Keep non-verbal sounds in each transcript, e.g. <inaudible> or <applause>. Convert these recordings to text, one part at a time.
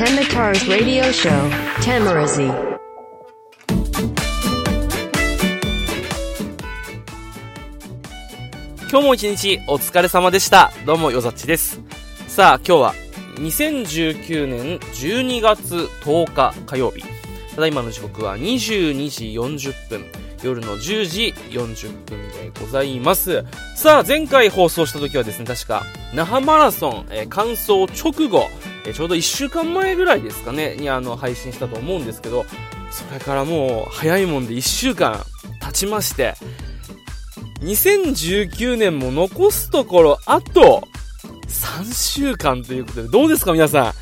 Temitar's radio show, Tamarazi. 今日も一日お疲れ様でした。どうも、よざっちです。さあ、今日は2019年12月10日火曜日。ただいまの時刻は22時40分。夜の10時40分でございます。さあ、前回放送した時はですね、確か、那覇マラソン、えー完走直後、えちょうど1週間前ぐらいですかね、にあの、配信したと思うんですけど、それからもう、早いもんで1週間経ちまして、2019年も残すところあと3週間ということでどうですか皆さ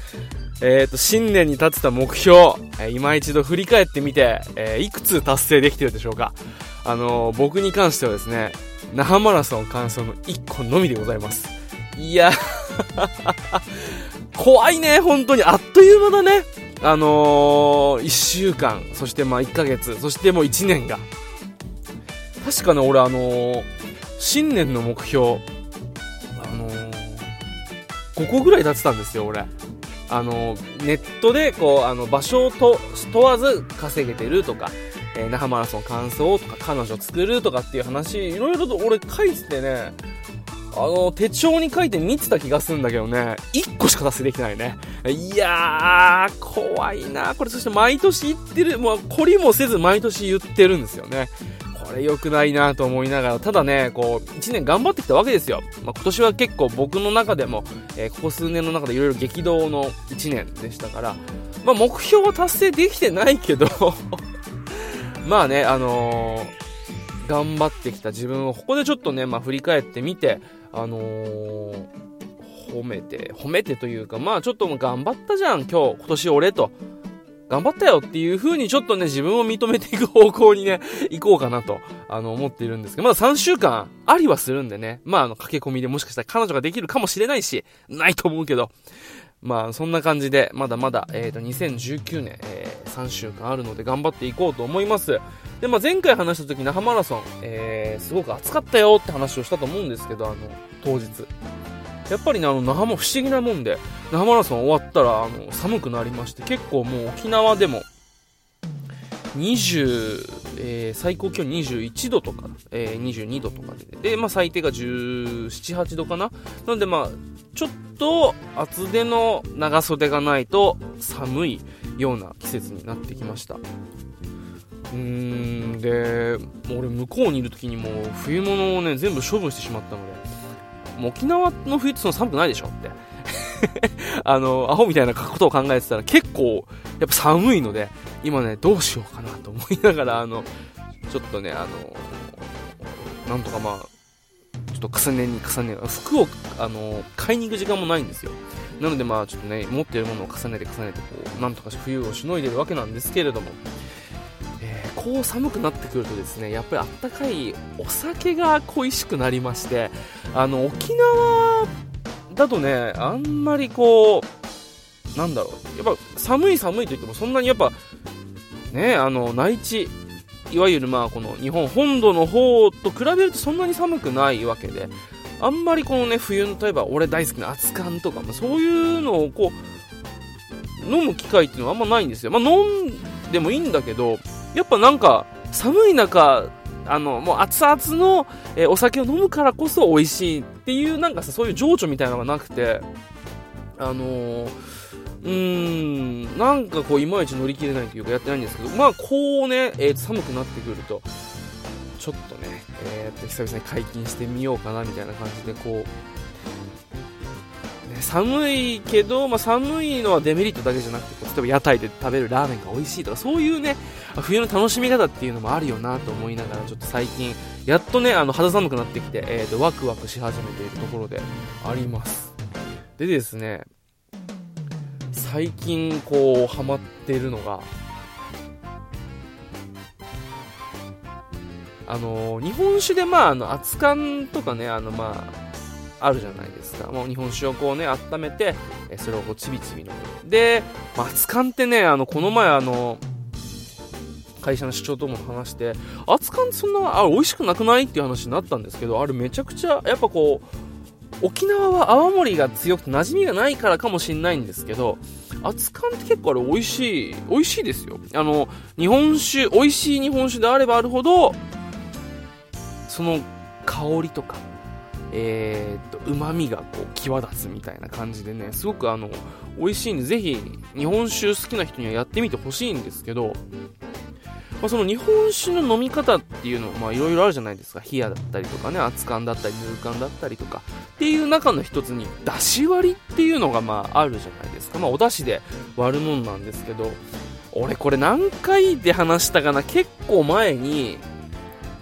ん？えっ、と新年に立てた目標、えー今一度振り返ってみて、えーいくつ達成できてるでしょうか？あのー僕に関してはですね那覇マラソン完走の1個のみでございます。いや怖いね本当に。あっという間だね。あのー、1週間そしてまあ1ヶ月そしてもう1年が。確かね、俺あのー新年の目標、あのー5個ぐらい立てたんですよ、俺。あのーネットで、こう、あの、場所をと問わず稼げてるとか、え那覇マラソン完走とか、彼女作るとかっていう話、いろいろと俺書いててね、あの、手帳に書いて見てた気がするんだけどね、1個しか達成できないね。いやー、怖いなこれそして毎年言ってる、もう、懲りもせず毎年言ってるんですよね。これ良くないなと思いながら、ただね、こう、1年頑張ってきたわけですよ。まあ、今年は結構僕の中でも、えーここ数年の中でいろいろ激動の1年でしたから、まあ、目標は達成できてないけど、<laughs> まあね、あのー頑張ってきた自分をここでちょっとね、まあ、振り返ってみて、あのー褒めて、褒めてというか、まあちょっと頑張ったじゃん、今日、今年俺と。頑張ったよっていう風にちょっとね、自分を認めていく方向にね、<laughs> 行こうかなと、あの、思っているんですけど、まだ3週間ありはするんでね、まああの、駆け込みでもしかしたら彼女ができるかもしれないし、ないと思うけど、まあそんな感じで、まだまだ、えっ、と、2019年、えー3週間あるので頑張っていこうと思います。で、まあ前回話した時、那覇マラソン、えー、すごく暑かったよって話をしたと思うんですけど、あの、当日。やっぱりね、あの、那覇も不思議なもんで、那覇マラソン終わったら、あの、寒くなりまして、結構もう沖縄でも、20、えー最高気温21度とか、えー22度とかで、で、まあ最低が17、8度かななのでまあ、ちょっと厚手の長袖がないと寒いような季節になってきました。うーん、で、も俺向こうにいる時にもう冬物をね、全部処分してしまったので、もう沖縄の冬ってそんな寒くないでしょって。<laughs> あの、アホみたいなことを考えてたら結構、やっぱ寒いので、今ね、どうしようかなと思いながら、あの、ちょっとね、あの、なんとかまあ、ちょっと重ねに重ね、服を、あの、買いに行く時間もないんですよ。なのでまあ、ちょっとね、持っているものを重ねて重ねて、こう、なんとか冬をしのいでるわけなんですけれども、えーこう寒くなってくるとですね、やっぱりあったかいお酒が恋しくなりまして、あの、沖縄だとね、あんまりこう、なんだろう、やっぱ寒い寒いと言ってもそんなにやっぱ、ね、あの、内地、いわゆるまあこの日本本土の方と比べるとそんなに寒くないわけで、あんまりこのね、冬の例えば俺大好きな熱燗とか、まそういうのをこう、飲む機会っていうのはあんまないんですよ。まあ飲んでもいいんだけど、やっぱなんか寒い中、あの、もう熱々の、えお酒を飲むからこそ美味しいっていうなんかさ、そういう情緒みたいなのがなくて、あのー、うーん、なんかこう、いまいち乗り切れないというかやってないんですけど、まあ、こうね、えー寒くなってくると、ちょっとね、えーと、久々に解禁してみようかなみたいな感じで、こう、寒いけど、まあ、寒いのはデメリットだけじゃなくて、例えば屋台で食べるラーメンが美味しいとか、そういうね、冬の楽しみ方っていうのもあるよなと思いながら、ちょっと最近、やっとね、あの、肌寒くなってきて、えーと、ワクワクし始めているところであります。でですね、最近こうハマってるのがあの日本酒でまああの熱燗とかねあのまああるじゃないですかもう日本酒をこうね温めてえそれをこうちびちび飲むで、熱燗ってねあのこの前あの会社の社長とも話して熱燗ってそんなあ美味しくなくないっていう話になったんですけどあれめちゃくちゃやっぱこう沖縄は泡盛が強くて馴染みがないからかもしれないんですけど熱燗って結構あれ美味しい、美味しいですよ。あの、日本酒、美味しい日本酒であればあるほど、その香りとか、えー、っと、旨味がこう、際立つみたいな感じでね、すごくあの、美味しいんで、ぜひ、日本酒好きな人にはやってみてほしいんですけど、まあ、その日本酒の飲み方っていうのまあいろいろあるじゃないですか。冷やだったりとかね、熱燗だったり、ぬる燗だったりとか。っていう中の一つに、だし割りっていうのがまああるじゃないですか。まあお出汁で割るもんなんですけど、俺これ何回で話したかな？結構前に、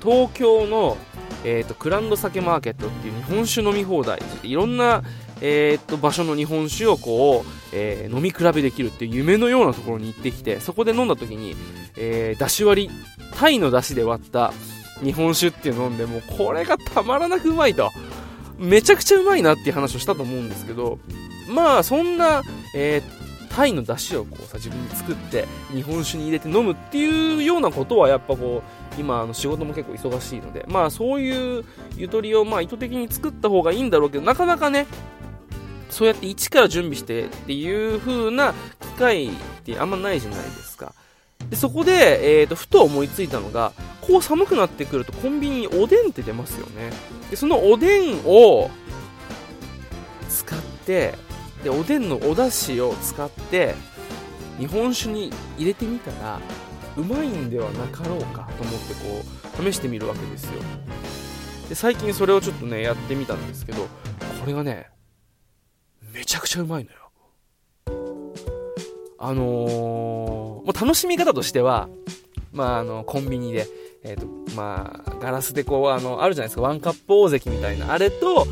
東京の、えっ、ー、と、クランド酒マーケットっていう日本酒飲み放題。いろんな、えー、っと、場所の日本酒をこう、えー、飲み比べできるっていう夢のようなところに行ってきて、そこで飲んだ時に、えー、だし割り、タイのだしで割った日本酒っていうのを飲んで、もうこれがたまらなくうまいと。めちゃくちゃうまいなっていう話をしたと思うんですけど、まあ、そんな、えー、タイの出汁をこうさ、自分で作って、日本酒に入れて飲むっていうようなことは、やっぱこう、今、あの、仕事も結構忙しいので、まあ、そういうゆとりを、まあ、意図的に作った方がいいんだろうけど、なかなかね、そうやって一から準備してっていう風な機会ってあんまないじゃないですか。でそこで、えーと、ふと思いついたのが、こう寒くなってくるとコンビニにおでんって出ますよね。で、そのおでんを使って、で、おでんのお出汁を使って、日本酒に入れてみたら、うまいんではなかろうかと思ってこう、試してみるわけですよ。で、最近それをちょっとね、やってみたんですけど、これがね、めちゃくちゃうまいのよ。あのー、楽しみ方としては、まあ、あの、コンビニで、え、ー、と、まあ、ガラスでこう、あの、あるじゃないですか、ワンカップ大関みたいな、あれと、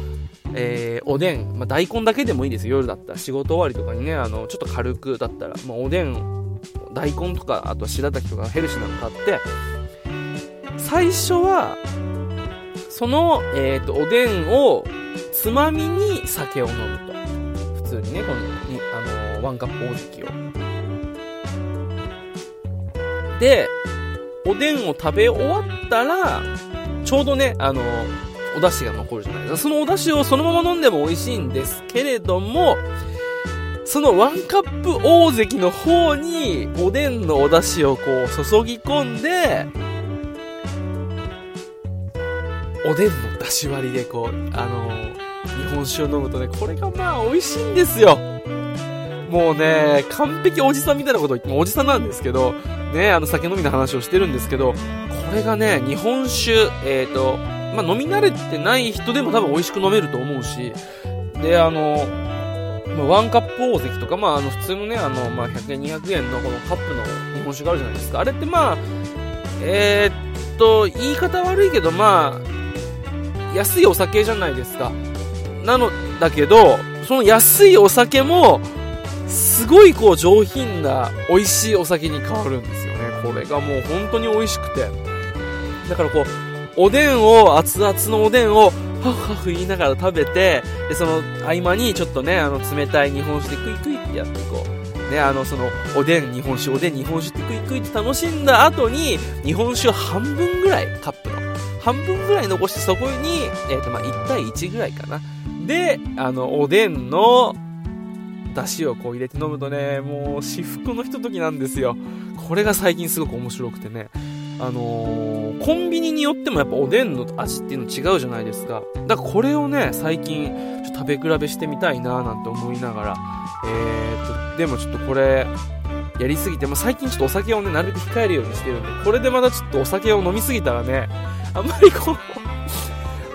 えー、おでん、まあ、大根だけでもいいですよ、夜だったら。仕事終わりとかにね、あの、ちょっと軽くだったら、まあ、おでん、大根とか、あと白滝とかヘルシーなの買って、最初は、その、えっ、ー、と、おでんを、つまみに酒を飲むと普。通にね、この、あのワンカップ大関を。で、おでんを食べ終わったら、ちょうどね、あのお出汁が残るじゃないですか。そのお出汁をそのまま飲んでも美味しいんですけれども、そのワンカップ大関の方に、おでんのお出汁をこう注ぎ込んで、おでんの出汁割りでこう、あの日本酒を飲むとね、これがまあ美味しいんですよ。もうね、完璧おじさんみたいなこと言ってもおじさんなんですけど、ね、あの酒飲みの話をしてるんですけど、これがね、日本酒、えっ、ー、と、まあ、飲み慣れてない人でも多分美味しく飲めると思うし、で、あの、まあ、ワンカップ大関とか、まあ、あの、普通のね、あの、まあ、100円、200円のこのカップの日本酒があるじゃないですか。あれってまあ、えー、っと、言い方悪いけど、まあ、安いお酒じゃないですか。なのだけど、その安いお酒も、すごいこう上品な美味しいお酒に変わるんですよね。これがもう本当に美味しくて。だからこう、おでんを、熱々のおでんを、ハフハフ言いながら食べて、で、その合間にちょっとね、あの冷たい日本酒でクイクイってやってこう、ね、あの、その、おでん日本酒、おでん日本酒ってクイクイって楽しんだ後に、日本酒を半分ぐらい、カップの、半分ぐらい残してそこに、えっ、ー、と、まあ、1対1ぐらいかな。で、あの、おでんの、出汁をこう入れて飲むとね、もう至福のひとときなんですよ。これが最近すごく面白くてね。あのー、コンビニによってもやっぱおでんの味っていうの違うじゃないですか。だからこれをね、最近ちょっと食べ比べしてみたいななんて思いながら、えーと、でもちょっとこれ、やりすぎて、まあ、最近ちょっとお酒をね、なるべく控えるようにしてるんで、これでまたちょっとお酒を飲みすぎたらね、あんまりこ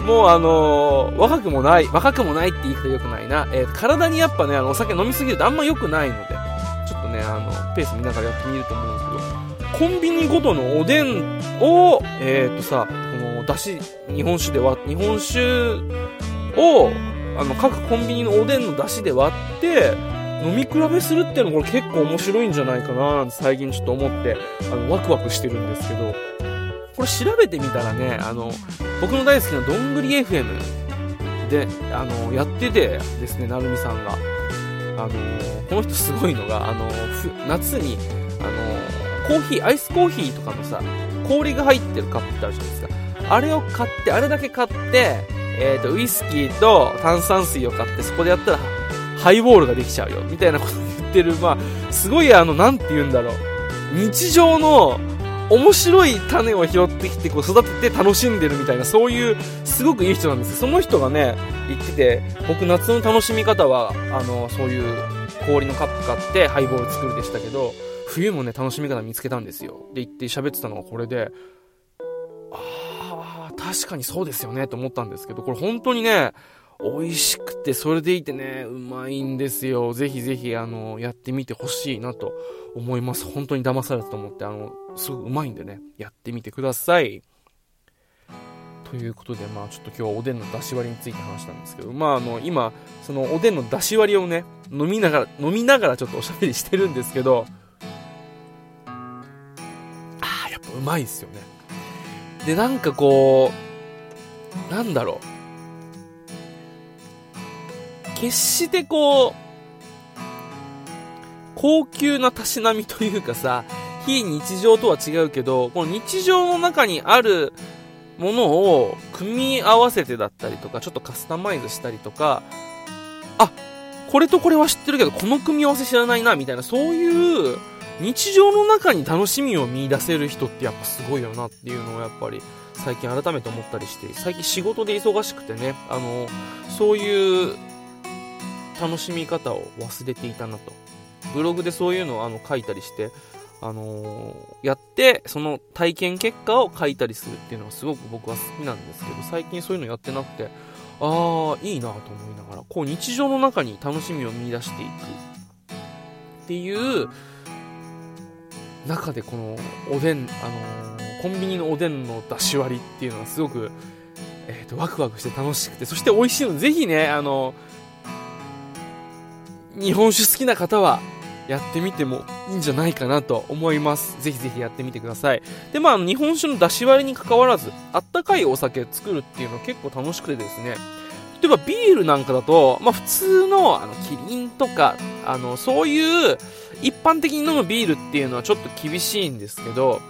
う <laughs> もうあのー、若くもない、若くもないって言い方良くないな。えー、体にやっぱね、あの、お酒飲みすぎるとあんま良くないので、ちょっとね、あの、ペース見ながらやってみると思うんですけど、コンビニごとのおでんを、えー、とさ、この、だし、日本酒で割日本酒を、あの、各コンビニのおでんのだしで割って、飲み比べするっていうのこれ結構面白いんじゃないかななんて最近ちょっと思って、あの、ワクワクしてるんですけど、これ調べてみたらね、あの、僕の大好きなどんぐり FM で、あの、やっててですね、なるみさんが。あの、この人すごいのが、あの、夏に、あの、コーヒー、アイスコーヒーとかのさ、氷が入ってるカップってあるじゃないですか。あれを買って、あれだけ買って、えっ、ー、と、ウイスキーと炭酸水を買って、そこでやったら、ハイボールができちゃうよ、みたいなこと言ってる、まあ、すごいあの、なんて言うんだろう。日常の面白い種を拾ってきてこう育てて楽しんでるみたいなそういうすごくいい人なんですその人がね言ってて僕夏の楽しみ方はあのそういう氷のカップ買ってハイボール作るでしたけど冬もね楽しみ方見つけたんですよで言って喋ってたのがこれでああ確かにそうですよねと思ったんですけどこれ本当にね美味しくて、それでいてね、うまいんですよ。ぜひぜひ、あの、やってみてほしいなと思います。本当に騙されたと思って、あの、すごくうまいんでね、やってみてください。ということで、まあちょっと今日はおでんの出し割りについて話したんですけど、まああの、今、そのおでんの出し割りをね、飲みながら、飲みながらちょっとおしゃべりしてるんですけど、うまいですよね。で、なんかこう、なんだろう。決してこう、高級なたしなみというかさ、非日常とは違うけど、この日常の中にあるものを組み合わせてだったりとか、ちょっとカスタマイズしたりとか、あ、これとこれは知ってるけど、この組み合わせ知らないな、みたいな、そういう日常の中に楽しみを見出せる人ってやっぱすごいよなっていうのをやっぱり最近改めて思ったりして、最近仕事で忙しくてね、あの、そういう楽しみ方を忘れていたなと。ブログでそういうのをあの書いたりして、あのー、やって、その体験結果を書いたりするっていうのがすごく僕は好きなんですけど、最近そういうのやってなくて、ああ、いいなと思いながら、こう日常の中に楽しみを見出していくっていう中でこのおでん、あのー、コンビニのおでんの出し割りっていうのはすごく、えっ、ー、と、ワクワクして楽しくて、そして美味しいのぜひね、あのー日本酒好きな方はやってみてもいいんじゃないかなと思います。ぜひぜひやってみてください。で、まあ、日本酒の出し割りに関わらず、あったかいお酒作るっていうのは結構楽しくてですね、例えばビールなんかだと、まあ普通の、あの、キリンとか、あの、そういう一般的に飲むビールっていうのはちょっと厳しいんですけど、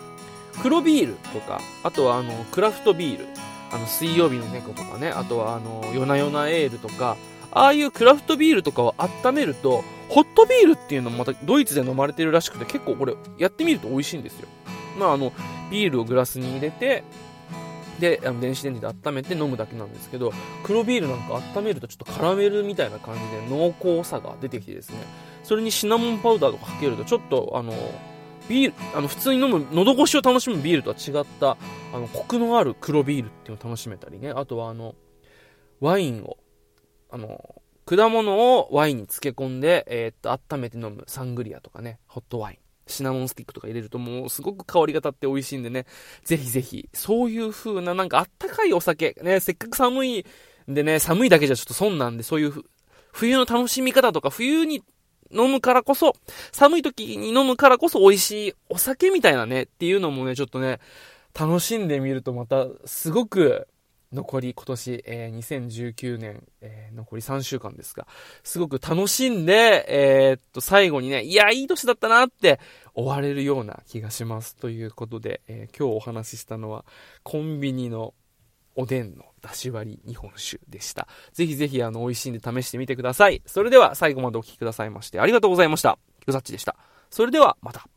黒ビールとか、あとはあの、クラフトビール、あの、水曜日の猫とかね、あとはあの、夜な夜なエールとか、ああいうクラフトビールとかを温めると、ホットビールっていうのもまたドイツで飲まれてるらしくて、結構これやってみると美味しいんですよ。まああの、ビールをグラスに入れて、で、あの電子レンジで温めて飲むだけなんですけど、黒ビールなんか温めるとちょっとカラメルみたいな感じで濃厚さが出てきてですね、それにシナモンパウダーとかかけるとちょっとあの、ビール、あの、普通に飲む、喉越しを楽しむビールとは違った、あの、コクのある黒ビールっていうのを楽しめたりね、あとはあの、ワインをあの、果物をワインに漬け込んで、えー、っと、温めて飲むサングリアとかね、ホットワイン、シナモンスティックとか入れるともうすごく香りが立って美味しいんでね、ぜひぜひ、そういう風ななんかあったかいお酒、ね、せっかく寒いんでね、寒いだけじゃちょっと損なんで、そういう冬の楽しみ方とか、冬に飲むからこそ、寒い時に飲むからこそ美味しいお酒みたいなね、っていうのもね、ちょっとね、楽しんでみるとまた、すごく、残り今年、えー、2019年、えー、残り3週間ですが、すごく楽しんで、えー、っと、最後にね、いや、いい年だったなって終われるような気がします。ということで、え、今日お話ししたのは、コンビニのおでんのだし割り日本酒でした。ぜひぜひ、あの、美味しいんで試してみてください。それでは、最後までお聴きくださいまして、ありがとうございました。ぐざっちでした。それでは、また。